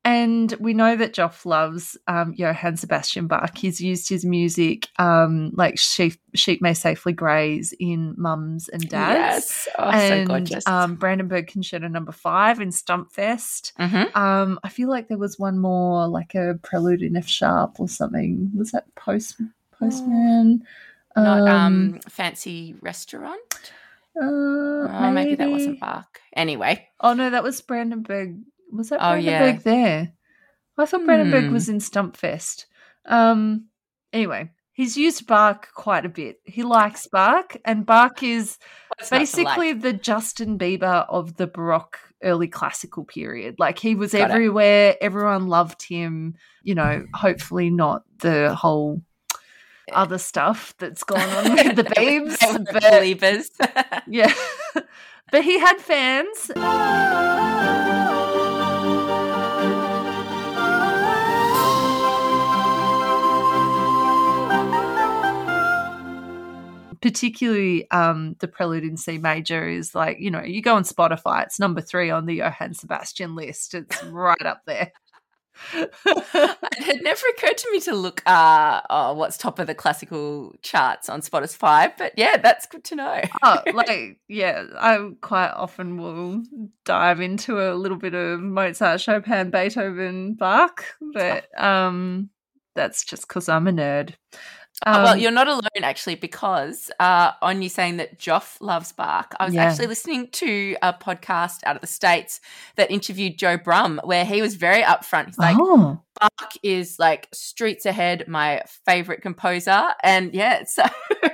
and we know that Joff loves um, Johann Sebastian Bach. He's used his music, um, like sheep, sheep may safely graze in Mums and Dads Yes. Oh, and so gorgeous. um, Brandenburg Concerto Number Five in Stumpfest. Mhm. Um, I feel like there was one more, like a Prelude in F sharp or something. Was that Post Postman? Not um, fancy restaurant. uh, Oh, maybe. that wasn't Bach. Anyway, Oh no, that was Brandenburg. Was that Oh, yeah. Brandenburg there? I thought Brandenburg Hmm. was in Stumpfest. Um, anyway, he's used Bach quite a bit. He likes Bach, and Bach is What's basically like? the Justin Bieber of the Baroque early classical period. Like he was Got it. everywhere, everyone loved him. You know, hopefully not the whole other stuff that's gone on with the Beebs, The believers. yeah. but he had fans. Particularly um, the Prelude in C major is like, you know, you go on Spotify, it's number three on the Johann Sebastian list. It's right up there. it had never occurred to me to look uh oh, what's top of the classical charts on Spotify, but yeah, that's good to know. oh, like yeah, I quite often will dive into a little bit of Mozart, Chopin, Beethoven, Bach, but um, that's just because I'm a nerd. Oh, well, Um, you're not alone actually, because uh, on you saying that Joff loves Bach, I was Yeah. actually listening to a podcast out of the States that interviewed Joe Brumm, where he was very upfront. He's like, oh, Bach is like streets ahead, my favorite composer. And yeah, so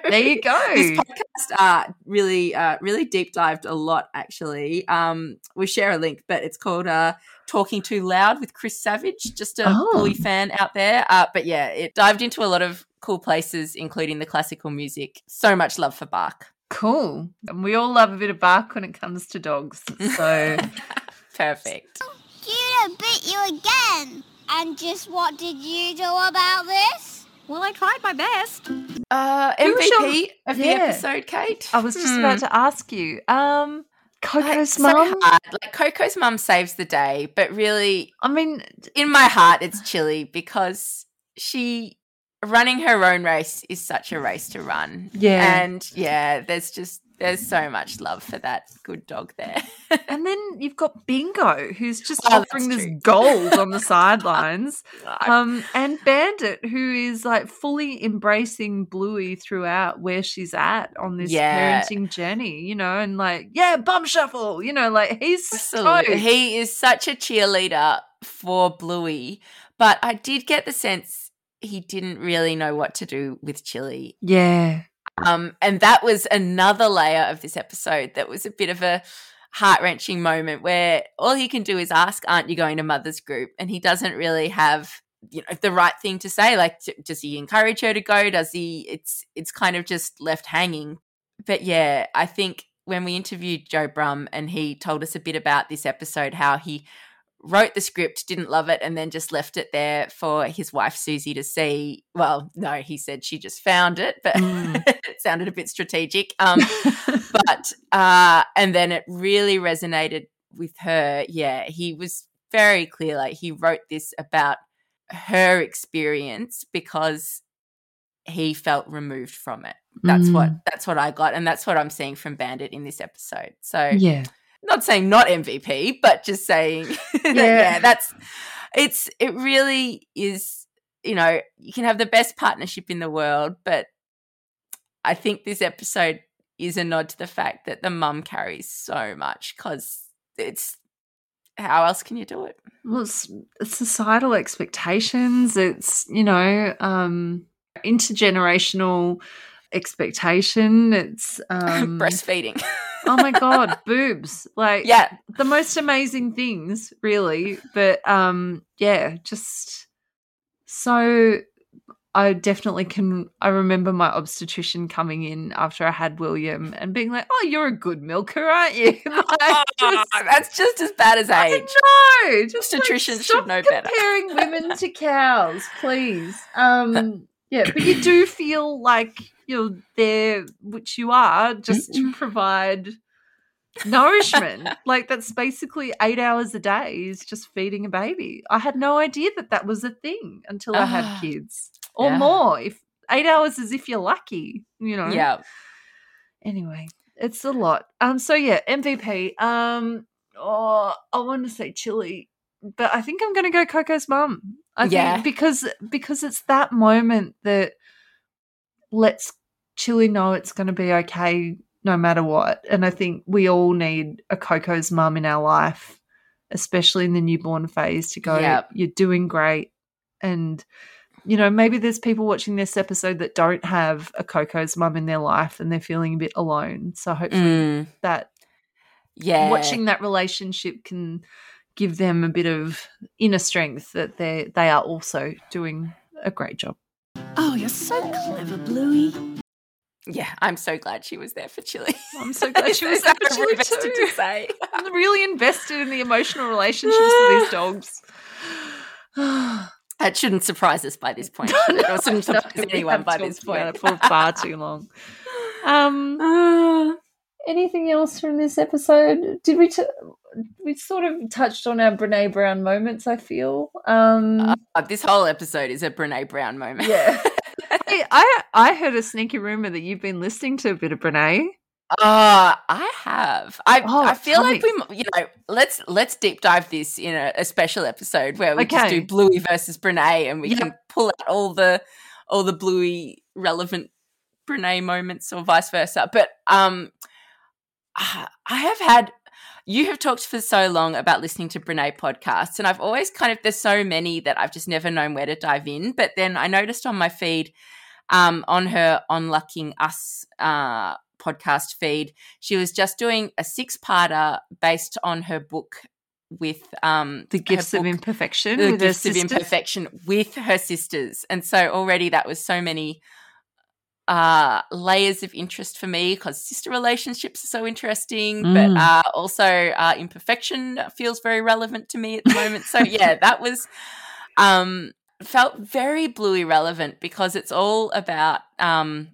there you go. this podcast uh really uh really deep dived a lot actually um we share a link but it's called uh talking too loud with chris savage just a Oh. bully fan out there uh but yeah it dived into a lot of cool places including the classical music so much love for bach Cool. And we all love a bit of bark when it comes to dogs. So perfect Judo bit you again. And just what did you do about this? Well, I tried my best. uh mvp your- of the Yeah. episode kate I was just Hmm. about to ask you. Um, Coco's Like, mum. hard. like coco's mum saves the day but really I mean, in my heart it's chilli because she running her own race is such a race to run Yeah. and yeah there's just there's so much love for that good dog there and then you've got Bingo, who's just Oh, offering this gold on the sidelines. Um, and Bandit, who is like fully embracing Bluey throughout where she's at on this Yeah. parenting journey, you know, and like, yeah, bum shuffle, you know, like he's Absolutely. stoked. he is such a cheerleader for bluey but i did get the sense he didn't really know what to do with chilli yeah. Um, and that was another layer of this episode that was a bit of a heart wrenching moment where all he can do is ask, Aren't you going to mother's group? And he doesn't really have you know the right thing to say like t- does he encourage her to go does he it's it's kind of just left hanging but yeah i think when we interviewed joe brumm and he told us a bit about this episode how he wrote the script, didn't love it, and then just left it there for his wife Susie to see. Well, no, he said she just found it, but Mm. it sounded a bit strategic. Um, but uh, and then it really resonated with her. Yeah, he was very clear. Like he wrote this about her experience because he felt removed from it. That's what Mm. that's what I got, and that's what I'm seeing from Bandit in this episode. So yeah. Not saying not MVP, but just saying that, Yeah. yeah, that's it's it really is, you know, you can have the best partnership in the world, but I think this episode is a nod to the fact that the mum carries so much because it's how else can you do it? Well, it's, it's societal expectations. It's you know um, intergenerational expectation. It's um, Breastfeeding. oh my god, boobs! Like yeah. the most amazing things, really. But um, yeah, just so. I definitely can. I remember my obstetrician coming in after I had William and being like, "Oh, you're a good milker, aren't you?" Like, just- that's just as bad as age. know. Just like, Obstetricians should know better. Comparing women to cows, please. Um, yeah, but you do feel like you're there, which you are, just to provide nourishment. like that's basically eight hours a day is just feeding a baby. I had no idea that that was a thing until I Ah, had kids, or yeah. more. If eight hours is if you're lucky, you know. Yeah. Anyway, it's a lot. Um. So yeah, MVP. Um. Oh, I want to say chilli, but I think I'm going to go Coco's mum. I Yeah. think because because it's that moment that lets Chilli know it's going to be okay no matter what. And I think we all need a Coco's mum in our life, especially in the newborn phase, to go. Yep. You're doing great, and you know, maybe there's people watching this episode that don't have a Coco's mum in their life and they're feeling a bit alone. So hopefully Mm, that yeah. watching that relationship can give them a bit of inner strength that they they are also doing a great job. Oh, you're so clever, Bluey. Yeah, I'm so glad she was there for Chilli. I'm so glad she was Is that there for really Chilli vested too. to say? I'm really invested in the emotional relationships of these dogs. That shouldn't surprise us by this point. should it? Shouldn't surprise we anyone by this point. for far too long. Um, Ah. Anything else from this episode? Did we? T- we sort of touched on our Brene Brown moments. I feel. Um, Uh, this whole episode is a Brene Brown moment. Yeah. Hey, I I heard a sneaky rumor that you've been listening to a bit of Brene. Uh, I have. I Oh, I feel like me. we, you know, let's let's deep dive this in a, a special episode where we just do Bluey versus Brene, and we Yep. can pull out all the all the Bluey relevant Brene moments, or vice versa. But um, I I have had. You have talked for so long about listening to Brene podcasts, and I've always kind of there's so many that I've just never known where to dive in. But then I noticed on my feed, um, on her Unlocking Us uh, podcast feed, she was just doing a six-parter based on her book with um The gifts of book, imperfection. the gifts of imperfection with her sisters and so already that was so many uh layers of interest for me because sister relationships are so interesting but Mm. uh also uh imperfection feels very relevant to me at the moment so yeah that was um felt very bluey relevant because it's all about um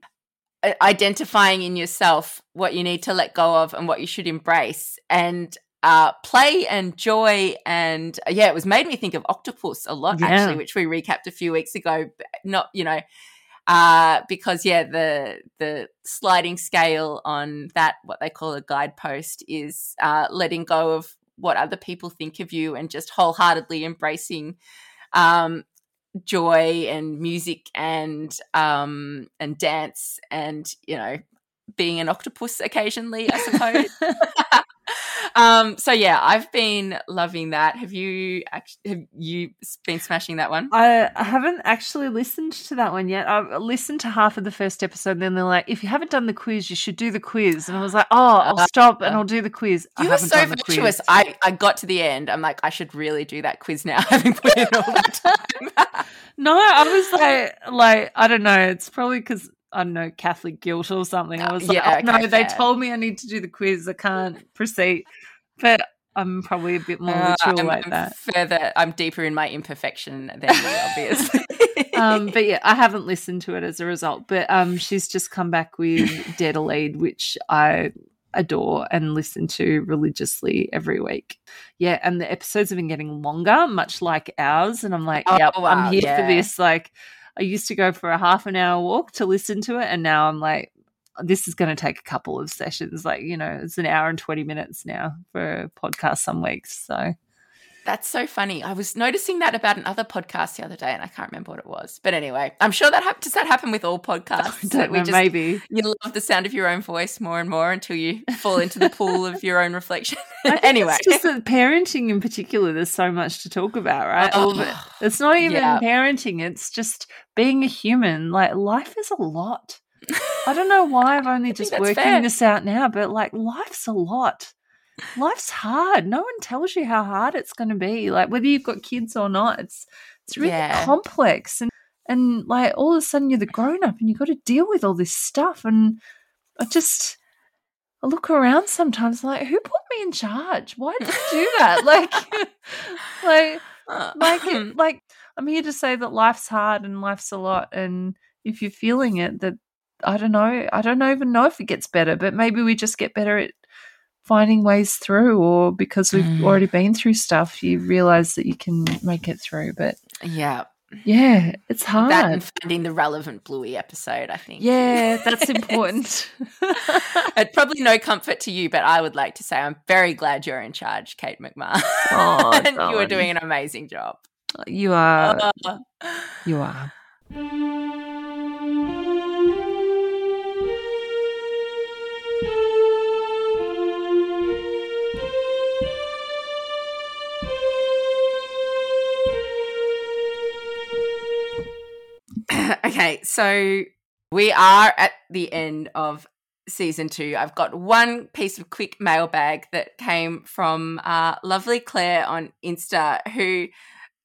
identifying in yourself what you need to let go of and what you should embrace and uh, play and joy and yeah, it was made me think of Octopus a lot Yeah. actually, which we recapped a few weeks ago. Not you know, uh, because yeah, the the sliding scale on that what they call a guidepost is uh, letting go of what other people think of you and just wholeheartedly embracing um, joy and music and um, and dance and you know being an octopus occasionally, I suppose. um, so yeah, I've been loving that. Have you actually have you been smashing that one? I I haven't actually listened to that one yet. I listened to half of the first episode, and then they're like, "If you haven't done the quiz, you should do the quiz." And I was like, "Oh, I'll Uh, stop and I'll do the quiz." I You were haven't so virtuous. I, I got to the end. I'm like, I should really do that quiz now, having put in all that time. No, I was like, like I don't know. It's probably because I don't know Catholic guilt or something. I was like, Yeah, oh, no, okay, they fair. told me I need to do the quiz. I can't proceed. But I'm probably a bit more Uh, mature I'm, like I'm that. further. I'm deeper in my imperfection than you, obviously. um, but yeah, I haven't listened to it as a result. But um, she's just come back with Dare to Lead, which I adore and listen to religiously every week. Yeah, and the episodes have been getting longer, much like ours. And I'm like, Oh, yep, wow, I'm here yeah. for this. Like, I used to go for a half an hour walk to listen to it, and now I'm like, this is going to take a couple of sessions. Like, you know, it's an hour and 20 minutes now for a podcast some weeks. So, That's so funny. I was noticing that about another podcast the other day, and I can't remember what it was. But anyway, I'm sure that hap- does that happen with all podcasts. That we know, just- maybe. you love the sound of your own voice more and more until you fall into the pool of your own reflection. Anyway, just that parenting in particular, there's so much to talk about, right? Oh, All of it. It's not even yeah. parenting, it's just being a human. Like, life is a lot. I don't know why I've only just working fair. this out now, but like, life's a lot. Life's hard. No one tells you how hard it's going to be. Like, whether you've got kids or not, it's it's really Yeah. complex. And and like all of a sudden you're the grown up and you've got to deal with all this stuff. And I just I look around sometimes like, who put me in charge? Why did you do that? like, like, like, uh. like, I'm here to say that life's hard and life's a lot. And if you're feeling it, that I don't know, I don't even know if it gets better, but maybe we just get better at finding ways through, or because we've Mm. already been through stuff, you realize that you can make it through. But yeah, yeah, it's hard. that and finding the relevant Bluey episode, I think. yeah, that's important. It's probably no comfort to you, but I would like to say I'm very glad you're in charge, Kate McMahon. Oh, and you are doing an amazing job. you are, Uh, you are. Okay, so we are at the end of season two. I've got one piece of quick mailbag that came from uh, lovely Claire on Insta, who,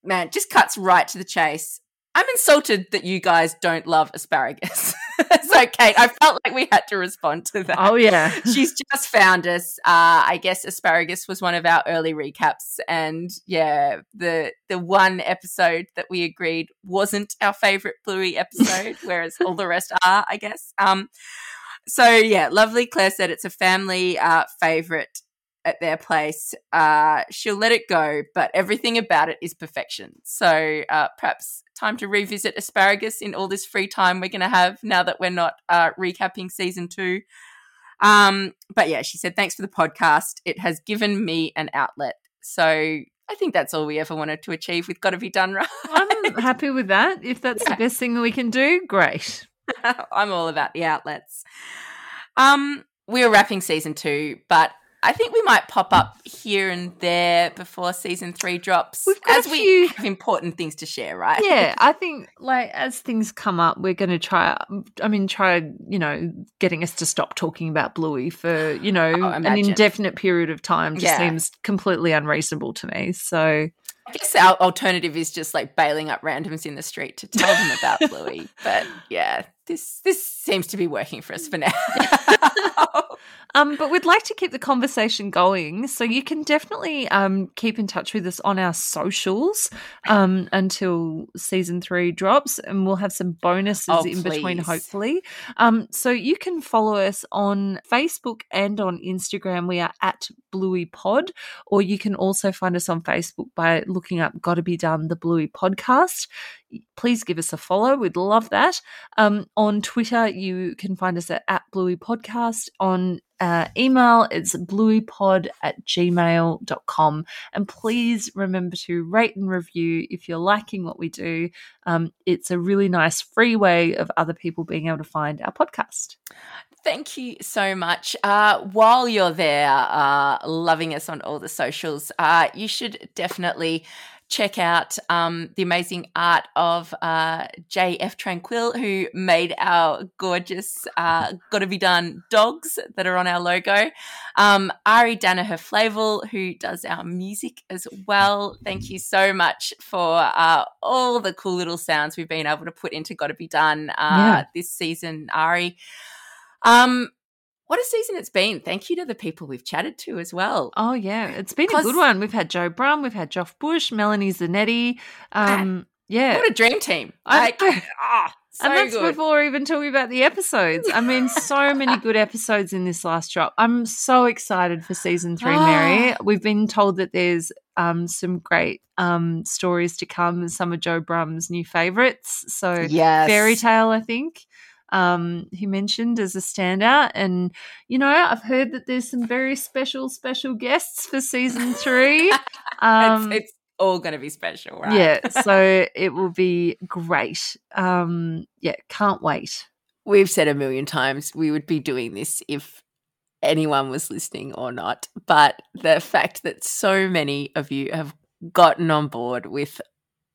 man, just cuts right to the chase. I'm insulted that you guys don't love asparagus. so, Kate, I felt like we had to respond to that. Oh yeah. She's just found us. Uh, I guess asparagus was one of our early recaps, and yeah, the the one episode that we agreed wasn't our favorite Bluey episode, whereas all the rest are, I guess. Um, so yeah, lovely Claire said it's a family uh, favorite at their place. Uh, she'll let it go, but everything about it is perfection. So uh, perhaps time to revisit asparagus in all this free time we're going to have now that we're not uh, recapping season two. Um, but yeah, she said, thanks for the podcast. It has given me an outlet. So I think that's all we ever wanted to achieve We've Gotta Be Done Right. I'm happy with that. If that's Yeah. the best thing we can do, great. I'm all about the outlets. Um, we're wrapping season two, but I think we might pop up here and there before season three drops, We've got as a we have important things to share, right? Yeah, I think like as things come up, we're going to try. I mean, try you know getting us to stop talking about Bluey for you know Oh, an indefinite period of time. Just Yeah. seems completely unreasonable to me. So I guess our alternative is just like bailing up randoms in the street to tell them about Bluey. But yeah, this this seems to be working for us for now. Um, but we'd like to keep the conversation going, so you can definitely um, keep in touch with us on our socials um, until season three drops, and we'll have some bonuses Oh, in between, hopefully. Um, so you can follow us on Facebook and on Instagram. We are at Bluey Pod, or you can also find us on Facebook by looking up "Gotta Be Done" the Bluey Podcast. Please give us a follow. We'd love that. Um, on Twitter, you can find us at, at Bluey Podcast. On uh, email, it's blueypod at gmail.com. And please remember to rate and review if you're liking what we do. Um, it's a really nice free way of other people being able to find our podcast. Thank you so much. Uh, while you're there, uh, loving us on all the socials, uh, you should definitely check out um, the amazing art of uh, JF Tranquil, who made our gorgeous uh, Gotta Be Done dogs that are on our logo. Um, Ari Danaher Flavel, who does our music as well. Thank you so much for uh, all the cool little sounds we've been able to put into Gotta Be Done uh, Yeah. this season, Ari. Um, what a season it's been. Thank you to the people we've chatted to as well. Oh, yeah. It's been a good one. We've had Joe Brumm, we've had Joff Bush, Melanie Zanetti. Um, yeah. What a dream team. I- Like, ah, so and that's good. before even talking about the episodes. I mean, so many good episodes in this last drop. I'm so excited for season three, Mary. We've been told that there's um, some great um, stories to come. Some of Joe Brumm's new favorites. So, yes. Fairy Tale, I think. Um, he mentioned as a standout, and you know, I've heard that there's some very special, special guests for season three. Um, it's, it's all going to be special, right? yeah, so it will be great. Um, yeah, can't wait. We've said a million times we would be doing this if anyone was listening or not. But the fact that so many of you have gotten on board with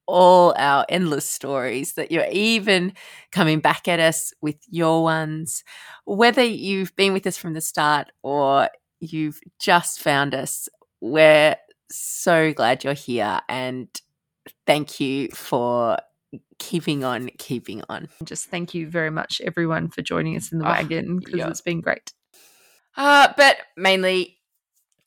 all our endless stories, that you're even coming back at us with your ones, whether you've been with us from the start or you've just found us, we're so glad you're here. And thank you for keeping on keeping on. Just thank you very much, everyone, for joining us in the Oh, wagon because yeah. it's been great. Uh, but mainly,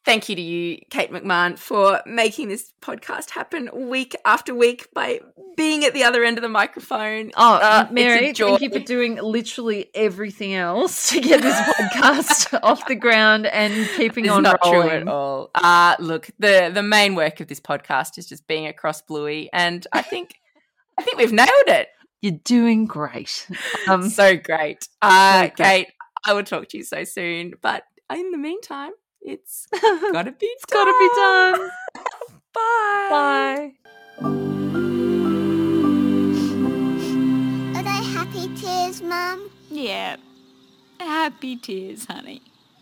thank you to you, Kate McMahon, for making this podcast happen week after week by being at the other end of the microphone. Oh, Uh, Mary, thank you for doing literally everything else to get this podcast off the ground and keeping It's on not rolling. true at all. Uh, look, the the main work of this podcast is just being across Bluey, and I think I think we've nailed it. You're doing great. Um, so great, uh, so great. Kate. I will talk to you so soon. But in the meantime, it's it's gotta be. It's got to be done. Bye. Bye. Are they happy tears, Mum? Yeah. Happy tears, honey.